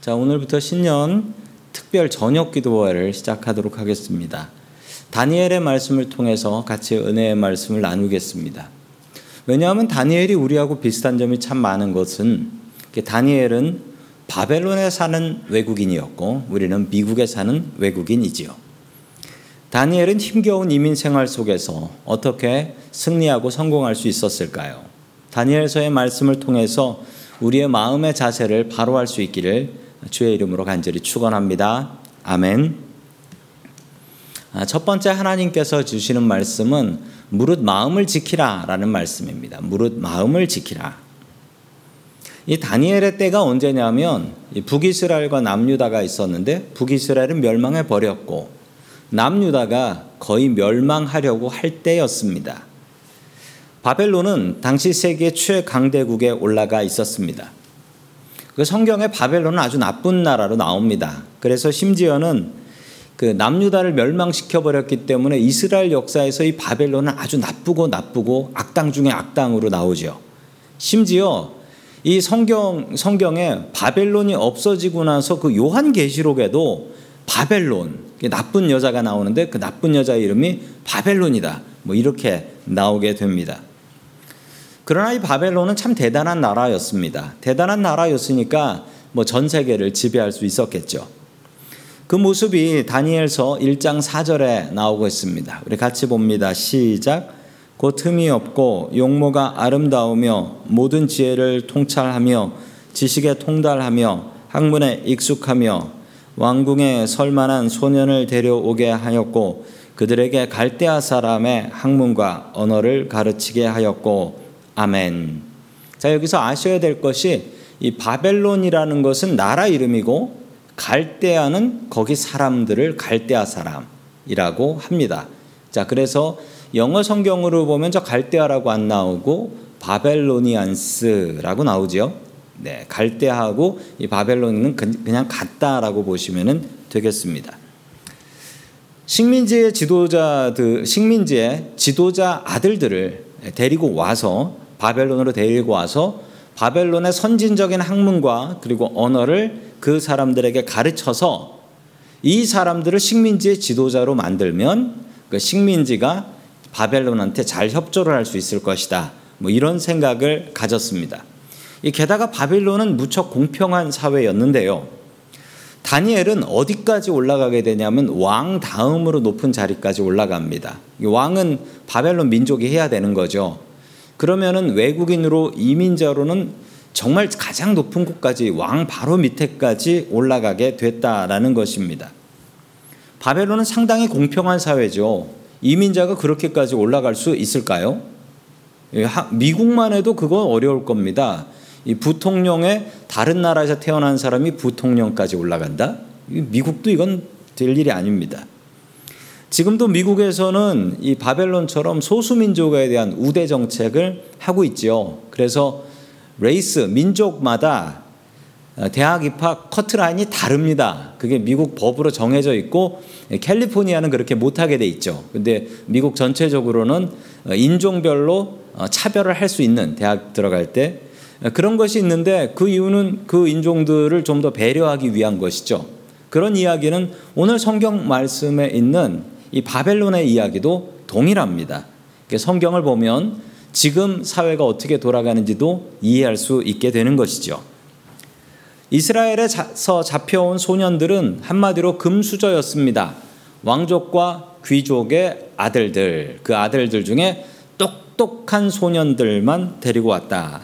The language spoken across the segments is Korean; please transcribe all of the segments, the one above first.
자, 오늘부터 신년 특별 저녁 기도회를 시작하도록 하겠습니다. 다니엘의 말씀을 통해서 같이 은혜의 말씀을 나누겠습니다. 왜냐하면 다니엘이 우리하고 비슷한 점이 참 많은 것은 다니엘은 바벨론에 사는 외국인이었고 우리는 미국에 사는 외국인이지요. 다니엘은 힘겨운 이민 생활 속에서 어떻게 승리하고 성공할 수 있었을까요? 다니엘서의 말씀을 통해서 우리의 마음의 자세를 바로 할 수 있기를 주의 이름으로 간절히 축원합니다. 아멘. 아, 첫 번째 하나님께서 주시는 말씀은 무릇 마음을 지키라라는 말씀입니다. 무릇 마음을 지키라. 이 다니엘의 때가 언제냐면 북이스라엘과 남유다가 있었는데 북이스라엘은 멸망해 버렸고 남유다가 거의 멸망하려고 할 때였습니다. 바벨론은 당시 세계 최강대국에 올라가 있었습니다. 그 성경에 바벨론은 아주 나쁜 나라로 나옵니다. 그래서 심지어는 그 남유다를 멸망시켜 버렸기 때문에 이스라엘 역사에서 이 바벨론은 아주 나쁘고 나쁘고 악당 중에 악당으로 나오죠. 심지어 이 성경 성경에 바벨론이 없어지고 나서 그 요한계시록에도 바벨론 나쁜 여자가 나오는데 그 나쁜 여자 이름이 바벨론이다. 뭐 이렇게 나오게 됩니다. 그러나 이 바벨론은 참 대단한 나라였습니다. 대단한 나라였으니까 뭐 전 세계를 지배할 수 있었겠죠. 그 모습이 다니엘서 1장 4절에 나오고 있습니다. 우리 같이 봅니다. 시작. 곧 틈이 없고 용모가 아름다우며 모든 지혜를 통찰하며 지식에 통달하며 학문에 익숙하며 왕궁에 설만한 소년을 데려오게 하였고 그들에게 갈대아 사람의 학문과 언어를 가르치게 하였고 아멘. 자, 여기서 아셔야 될 것이 이 바벨론이라는 것은 나라 이름이고 갈대아는 거기 사람들을 갈대아 사람이라고 합니다. 자, 그래서 영어 성경으로 보면 저 갈대아라고 안 나오고 바벨로니안스라고 나오죠. 네, 갈대아하고 이 바벨론은 그냥 같다라고 보시면 되겠습니다. 식민지의 지도자들, 식민지의 지도자 아들들을 데리고 와서 바벨론으로 데리고 와서 바벨론의 선진적인 학문과 그리고 언어를 그 사람들에게 가르쳐서 이 사람들을 식민지의 지도자로 만들면 그 식민지가 바벨론한테 잘 협조를 할 수 있을 것이다. 뭐 이런 생각을 가졌습니다. 게다가 바벨론은 무척 공평한 사회였는데요. 다니엘은 어디까지 올라가게 되냐면 왕 다음으로 높은 자리까지 올라갑니다. 왕은 바벨론 민족이 해야 되는 거죠. 그러면은 외국인으로 이민자로는 정말 가장 높은 곳까지 왕 바로 밑에까지 올라가게 됐다라는 것입니다. 바벨론은 상당히 공평한 사회죠. 이민자가 그렇게까지 올라갈 수 있을까요? 예, 미국만 해도 그건 어려울 겁니다. 이 부통령의 다른 나라에서 태어난 사람이 부통령까지 올라간다? 미국도 이건 될 일이 아닙니다. 지금도 미국에서는 이 바벨론처럼 소수민족에 대한 우대 정책을 하고 있죠. 그래서 레이스, 민족마다 대학 입학 커트라인이 다릅니다. 그게 미국 법으로 정해져 있고 캘리포니아는 그렇게 못하게 돼 있죠. 근데 미국 전체적으로는 인종별로 차별을 할 수 있는 대학 들어갈 때 그런 것이 있는데 그 이유는 그 인종들을 좀 더 배려하기 위한 것이죠. 그런 이야기는 오늘 성경 말씀에 있는 이 바벨론의 이야기도 동일합니다. 성경을 보면 지금 사회가 어떻게 돌아가는지도 이해할 수 있게 되는 것이죠. 이스라엘에서 잡혀온 소년들은 한마디로 금수저였습니다. 왕족과 귀족의 아들들, 그 아들들 중에 똑똑한 소년들만 데리고 왔다.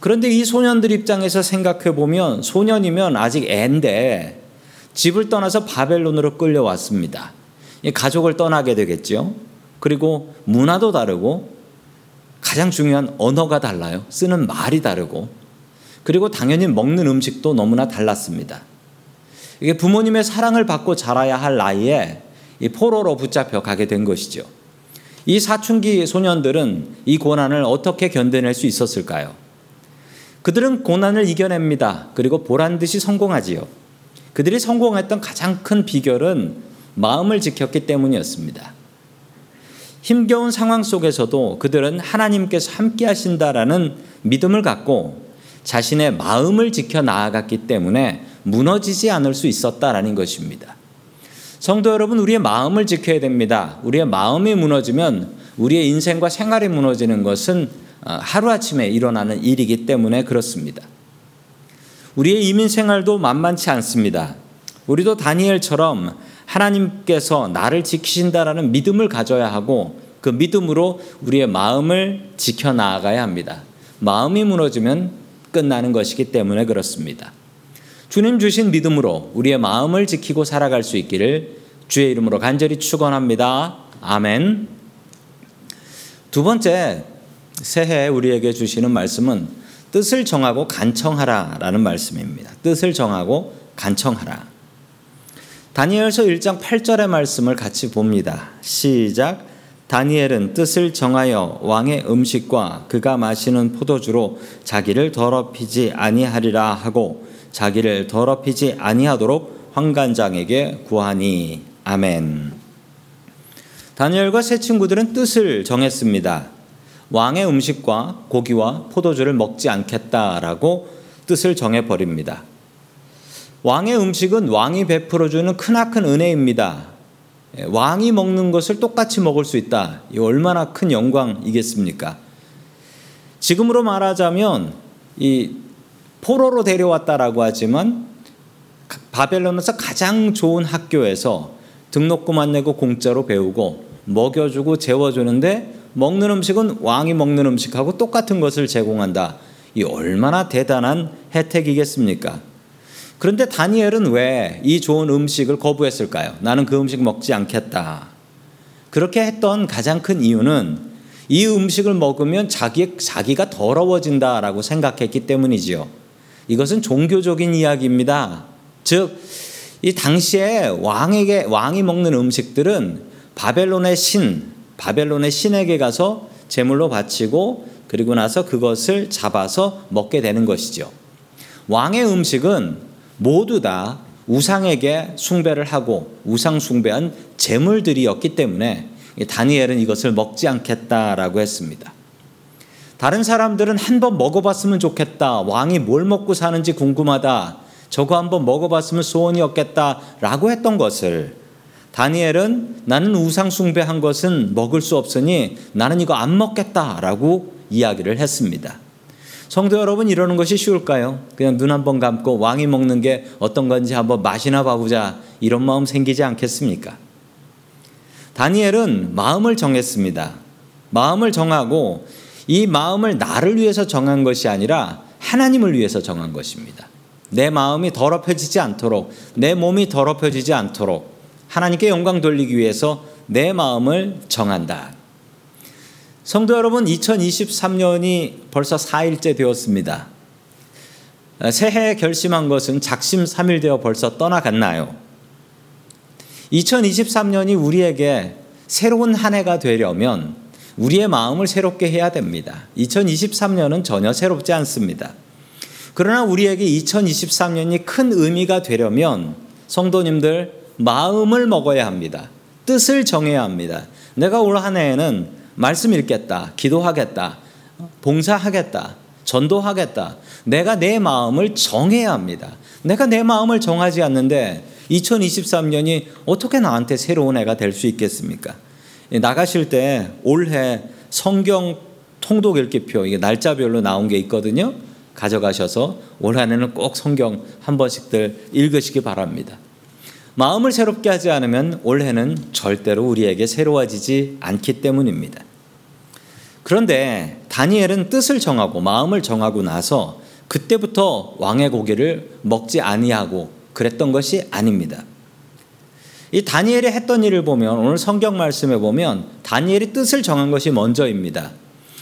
그런데 이 소년들 입장에서 생각해 보면 소년이면 아직 애인데 집을 떠나서 바벨론으로 끌려왔습니다. 가족을 떠나게 되겠죠. 그리고 문화도 다르고 가장 중요한 언어가 달라요. 쓰는 말이 다르고 그리고 당연히 먹는 음식도 너무나 달랐습니다. 이게 부모님의 사랑을 받고 자라야 할 나이에 이 포로로 붙잡혀 가게 된 것이죠. 이 사춘기 소년들은 이 고난을 어떻게 견뎌낼 수 있었을까요? 그들은 고난을 이겨냅니다. 그리고 보란 듯이 성공하지요. 그들이 성공했던 가장 큰 비결은 마음을 지켰기 때문이었습니다. 힘겨운 상황 속에서도 그들은 하나님께서 함께 하신다라는 믿음을 갖고 자신의 마음을 지켜 나아갔기 때문에 무너지지 않을 수 있었다라는 것입니다. 성도 여러분, 우리의 마음을 지켜야 됩니다. 우리의 마음이 무너지면 우리의 인생과 생활이 무너지는 것은 어, 하루아침에 일어나는 일이기 때문에 그렇습니다. 우리의 이민 생활도 만만치 않습니다. 우리도 다니엘처럼 하나님께서 나를 지키신다라는 믿음을 가져야 하고 그 믿음으로 우리의 마음을 지켜 나아가야 합니다. 마음이 무너지면 끝나는 것이기 때문에 그렇습니다. 주님 주신 믿음으로 우리의 마음을 지키고 살아갈 수 있기를 주의 이름으로 간절히 축원합니다. 아멘. 두 번째 새해 우리에게 주시는 말씀은 뜻을 정하고 간청하라라는 말씀입니다. 뜻을 정하고 간청하라. 다니엘서 1장 8절의 말씀을 같이 봅니다. 시작. 다니엘은 뜻을 정하여 왕의 음식과 그가 마시는 포도주로 자기를 더럽히지 아니하리라 하고 자기를 더럽히지 아니하도록 황관장에게 구하니 아멘. 다니엘과 세 친구들은 뜻을 정했습니다. 왕의 음식과 고기와 포도주를 먹지 않겠다라고 뜻을 정해 버립니다. 왕의 음식은 왕이 베풀어 주는 크나큰 은혜입니다. 예, 왕이 먹는 것을 똑같이 먹을 수 있다. 이 얼마나 큰 영광이겠습니까? 지금으로 말하자면 이 포로로 데려왔다라고 하지만 바벨론에서 가장 좋은 학교에서 등록금 안 내고 공짜로 배우고 먹여주고 재워주는데 먹는 음식은 왕이 먹는 음식하고 똑같은 것을 제공한다. 이 얼마나 대단한 혜택이겠습니까? 그런데 다니엘은 왜 이 좋은 음식을 거부했을까요? 나는 그 음식 먹지 않겠다. 그렇게 했던 가장 큰 이유는 이 음식을 먹으면 자기, 자기가 더러워진다라고 생각했기 때문이지요. 이것은 종교적인 이야기입니다. 즉, 이 당시에 왕에게, 왕이 먹는 음식들은 바벨론의 신, 바벨론의 신에게 가서 제물로 바치고 그리고 나서 그것을 잡아서 먹게 되는 것이죠. 왕의 음식은 모두 다 우상에게 숭배를 하고 우상 숭배한 제물들이었기 때문에 다니엘은 이것을 먹지 않겠다라고 했습니다. 다른 사람들은 한 번 먹어봤으면 좋겠다. 왕이 뭘 먹고 사는지 궁금하다. 저거 한 번 먹어봤으면 소원이었겠다라고 했던 것을 다니엘은 나는 우상 숭배한 것은 먹을 수 없으니 나는 이거 안 먹겠다라고 이야기를 했습니다. 성도 여러분 이러는 것이 쉬울까요? 그냥 눈 한번 감고 왕이 먹는 게 어떤 건지 한번 맛이나 봐보자 이런 마음 생기지 않겠습니까? 다니엘은 마음을 정했습니다. 마음을 정하고 이 마음을 나를 위해서 정한 것이 아니라 하나님을 위해서 정한 것입니다. 내 마음이 더럽혀지지 않도록 내 몸이 더럽혀지지 않도록 하나님께 영광 돌리기 위해서 내 마음을 정한다. 성도 여러분, 2023년이 벌써 4일째 되었습니다. 새해 결심한 것은 작심 3일 되어 벌써 떠나갔나요? 2023년이 우리에게 새로운 한 해가 되려면 우리의 마음을 새롭게 해야 됩니다. 2023년은 전혀 새롭지 않습니다. 그러나 우리에게 2023년이 큰 의미가 되려면 성도님들 마음을 먹어야 합니다. 뜻을 정해야 합니다. 내가 올 한 해에는 말씀 읽겠다, 기도하겠다, 봉사하겠다, 전도하겠다. 내가 내 마음을 정해야 합니다. 내가 내 마음을 정하지 않는데 2023년이 어떻게 나한테 새로운 해가 될 수 있겠습니까? 나가실 때 올해 성경 통독 읽기표 이게 날짜별로 나온 게 있거든요. 가져가셔서 올 한해는 꼭 성경 한 번씩들 읽으시기 바랍니다. 마음을 새롭게 하지 않으면 올해는 절대로 우리에게 새로워지지 않기 때문입니다. 그런데 다니엘은 뜻을 정하고 마음을 정하고 나서 그때부터 왕의 고기를 먹지 아니하고 그랬던 것이 아닙니다. 이 다니엘이 했던 일을 보면 오늘 성경 말씀에 보면 다니엘이 뜻을 정한 것이 먼저입니다.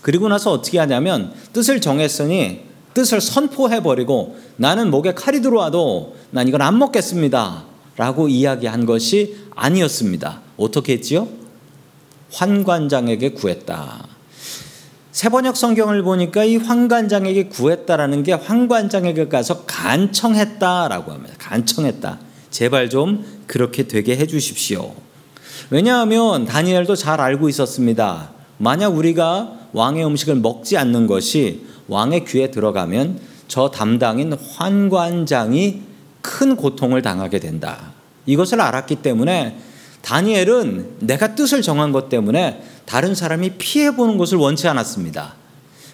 그리고 나서 어떻게 하냐면 뜻을 정했으니 뜻을 선포해 버리고 나는 목에 칼이 들어와도 난 이건 안 먹겠습니다. 라고 이야기한 것이 아니었습니다. 어떻게 했지요? 환관장에게 구했다. 세번역 성경을 보니까 이 환관장에게 구했다라는 게 환관장에게 가서 간청했다라고 합니다. 간청했다. 제발 좀 그렇게 되게 해 주십시오. 왜냐하면 다니엘도 잘 알고 있었습니다. 만약 우리가 왕의 음식을 먹지 않는 것이 왕의 귀에 들어가면 저 담당인 환관장이 큰 고통을 당하게 된다. 이것을 알았기 때문에 다니엘은 내가 뜻을 정한 것 때문에 다른 사람이 피해 보는 것을 원치 않았습니다.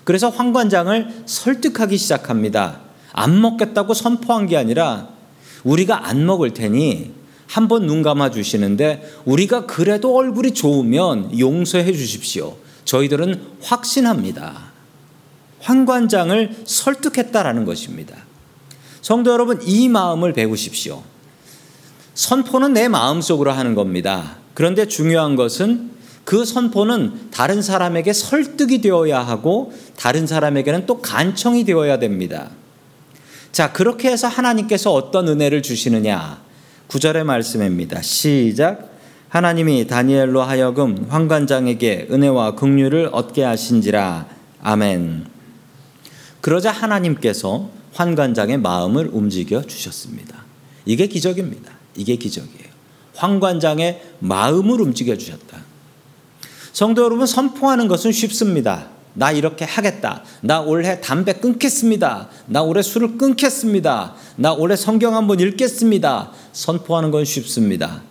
그래서 환관장을 설득하기 시작합니다. 안 먹겠다고 선포한 게 아니라 우리가 안 먹을 테니 한번 눈 감아 주시는데 우리가 그래도 얼굴이 좋으면 용서해 주십시오. 저희들은 확신합니다. 환관장을 설득했다라는 것입니다. 성도 여러분, 이 마음을 배우십시오. 선포는 내 마음 속으로 하는 겁니다. 그런데 중요한 것은 그 선포는 다른 사람에게 설득이 되어야 하고 다른 사람에게는 또 간청이 되어야 됩니다. 자, 그렇게 해서 하나님께서 어떤 은혜를 주시느냐? 구절의 말씀입니다. 시작. 하나님이 다니엘로 하여금 환관장에게 은혜와 긍휼을 얻게 하신지라. 아멘. 그러자 하나님께서 환관장의 마음을 움직여 주셨습니다. 이게 기적입니다. 이게 기적이에요. 황관장의 마음을 움직여 주셨다. 성도 여러분, 선포하는 것은 쉽습니다. 나 이렇게 하겠다. 나 올해 담배 끊겠습니다. 나 올해 술을 끊겠습니다. 나 올해 성경 한번 읽겠습니다. 선포하는 건 쉽습니다.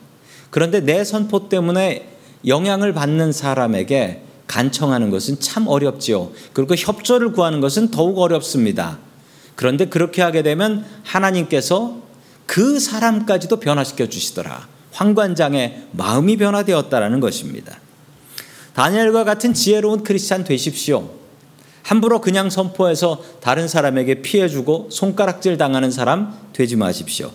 그런데 내 선포 때문에 영향을 받는 사람에게 간청하는 것은 참 어렵지요. 그리고 협조를 구하는 것은 더욱 어렵습니다. 그런데 그렇게 하게 되면 하나님께서 그 사람까지도 변화시켜 주시더라. 황관장의 마음이 변화되었다라는 것입니다. 다니엘과 같은 지혜로운 크리스찬 되십시오. 함부로 그냥 선포해서 다른 사람에게 피해 주고 손가락질 당하는 사람 되지 마십시오.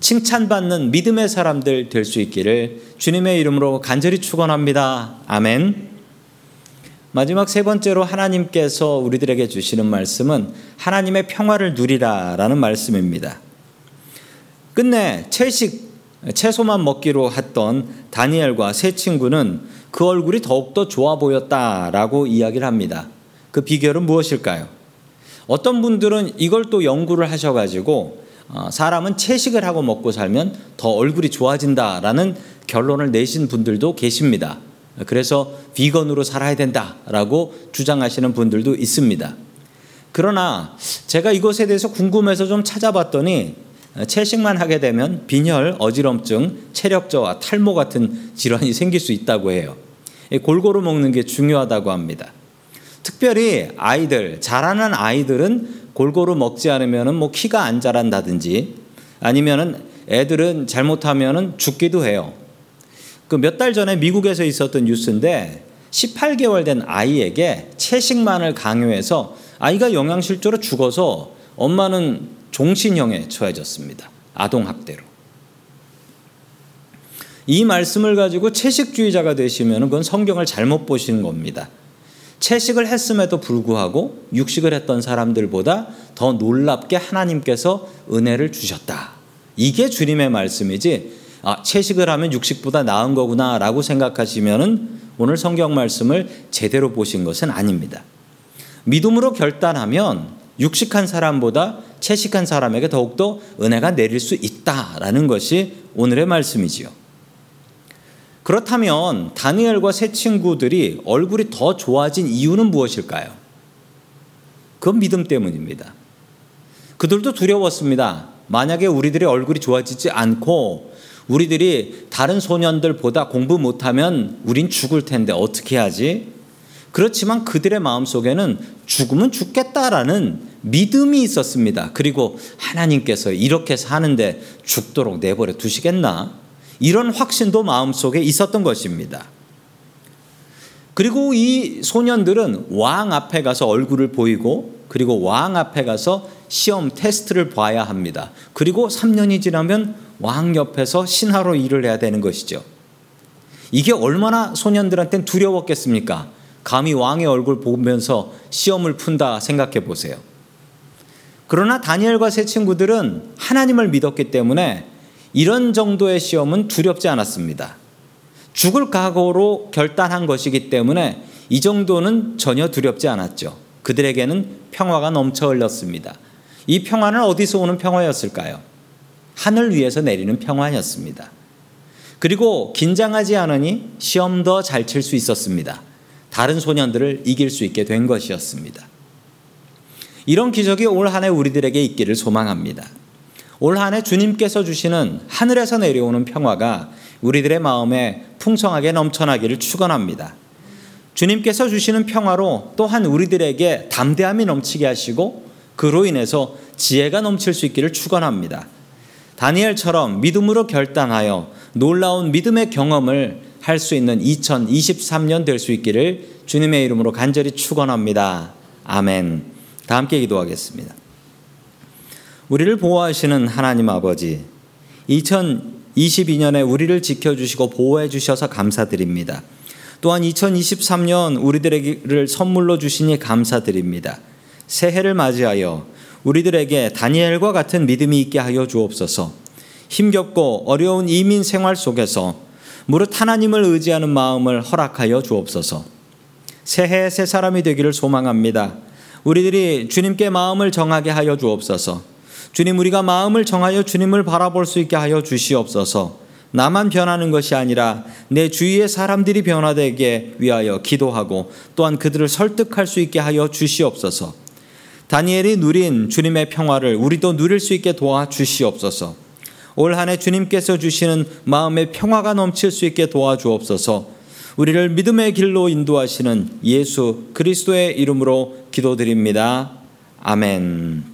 칭찬받는 믿음의 사람들 될 수 있기를 주님의 이름으로 간절히 축원합니다. 아멘. 마지막 세 번째로 하나님께서 우리들에게 주시는 말씀은 하나님의 평화를 누리라라는 말씀입니다. 끝내 채식 채소만 먹기로 했던 다니엘과 세 친구는 그 얼굴이 더욱더 좋아 보였다라고 이야기를 합니다. 그 비결은 무엇일까요? 어떤 분들은 이걸 또 연구를 하셔가지고 어, 사람은 채식을 하고 먹고 살면 더 얼굴이 좋아진다라는 결론을 내신 분들도 계십니다. 그래서 비건으로 살아야 된다라고 주장하시는 분들도 있습니다. 그러나 제가 이것에 대해서 궁금해서 좀 찾아봤더니 채식만 하게 되면 빈혈, 어지럼증, 체력 저하, 탈모 같은 질환이 생길 수 있다고 해요. 골고루 먹는 게 중요하다고 합니다. 특별히 아이들, 자라는 아이들은 골고루 먹지 않으면 뭐 키가 안 자란다든지 아니면은 애들은 잘못하면은 죽기도 해요. 그 몇 달 전에 미국에서 있었던 뉴스인데 18개월 된 아이에게 채식만을 강요해서 아이가 영양실조로 죽어서 엄마는 종신형에 처해졌습니다. 아동학대로. 이 말씀을 가지고 채식주의자가 되시면 그건 성경을 잘못 보시는 겁니다. 채식을 했음에도 불구하고 육식을 했던 사람들보다 더 놀랍게 하나님께서 은혜를 주셨다. 이게 주님의 말씀이지, 아, 채식을 하면 육식보다 나은 거구나라고 생각하시면 오늘 성경 말씀을 제대로 보신 것은 아닙니다. 믿음으로 결단하면 육식한 사람보다 채식한 사람에게 더욱더 은혜가 내릴 수 있다라는 것이 오늘의 말씀이지요. 그렇다면 다니엘과 세 친구들이 얼굴이 더 좋아진 이유는 무엇일까요? 그건 믿음 때문입니다. 그들도 두려웠습니다. 만약에 우리들의 얼굴이 좋아지지 않고 우리들이 다른 소년들보다 공부 못하면 우린 죽을 텐데 어떻게 하지? 그렇지만 그들의 마음 속에는 죽으면 죽겠다라는 믿음이 있었습니다. 그리고 하나님께서 이렇게 사는데 죽도록 내버려 두시겠나? 이런 확신도 마음 속에 있었던 것입니다. 그리고 이 소년들은 왕 앞에 가서 얼굴을 보이고 그리고 왕 앞에 가서 시험 테스트를 봐야 합니다. 그리고 3년이 지나면 왕 옆에서 신하로 일을 해야 되는 것이죠. 이게 얼마나 소년들한테는 두려웠겠습니까? 감히 왕의 얼굴 보면서 시험을 푼다 생각해 보세요. 그러나 다니엘과 세 친구들은 하나님을 믿었기 때문에 이런 정도의 시험은 두렵지 않았습니다. 죽을 각오로 결단한 것이기 때문에 이 정도는 전혀 두렵지 않았죠. 그들에게는 평화가 넘쳐 흘렀습니다. 이 평화는 어디서 오는 평화였을까요? 하늘 위에서 내리는 평화였습니다. 그리고 긴장하지 않으니 시험도 잘 칠 수 있었습니다. 다른 소년들을 이길 수 있게 된 것이었습니다. 이런 기적이 올 한 해 우리들에게 있기를 소망합니다. 올 한 해 주님께서 주시는 하늘에서 내려오는 평화가 우리들의 마음에 풍성하게 넘쳐나기를 축원합니다. 주님께서 주시는 평화로 또한 우리들에게 담대함이 넘치게 하시고 그로 인해서 지혜가 넘칠 수 있기를 축원합니다. 다니엘처럼 믿음으로 결단하여 놀라운 믿음의 경험을 할 수 있는 2023년 될 수 있기를 주님의 이름으로 간절히 축원합니다. 아멘. 다 함께 기도하겠습니다. 우리를 보호하시는 하나님 아버지, 2022년에 우리를 지켜주시고 보호해 주셔서 감사드립니다. 또한 2023년 우리들에게를 선물로 주시니 감사드립니다. 새해를 맞이하여 우리들에게 다니엘과 같은 믿음이 있게 하여 주옵소서. 힘겹고 어려운 이민 생활 속에서 무릇 하나님을 의지하는 마음을 허락하여 주옵소서. 새해 새 사람이 되기를 소망합니다. 우리들이 주님께 마음을 정하게 하여 주옵소서. 주님 우리가 마음을 정하여 주님을 바라볼 수 있게 하여 주시옵소서. 나만 변하는 것이 아니라 내 주위의 사람들이 변화되게 위하여 기도하고 또한 그들을 설득할 수 있게 하여 주시옵소서. 다니엘이 누린 주님의 평화를 우리도 누릴 수 있게 도와 주시옵소서. 올 한해 주님께서 주시는 마음의 평화가 넘칠 수 있게 도와주옵소서. 우리를 믿음의 길로 인도하시는 예수 그리스도의 이름으로 기도드립니다. 아멘.